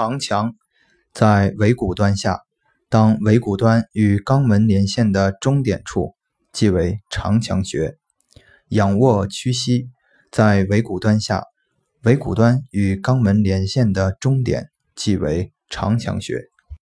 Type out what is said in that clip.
长墙在尾骨端下当尾骨端与肛门连线的中点处即为长墙穴。仰卧屈膝在尾骨端下尾骨端与肛门连线的中点即为长墙穴。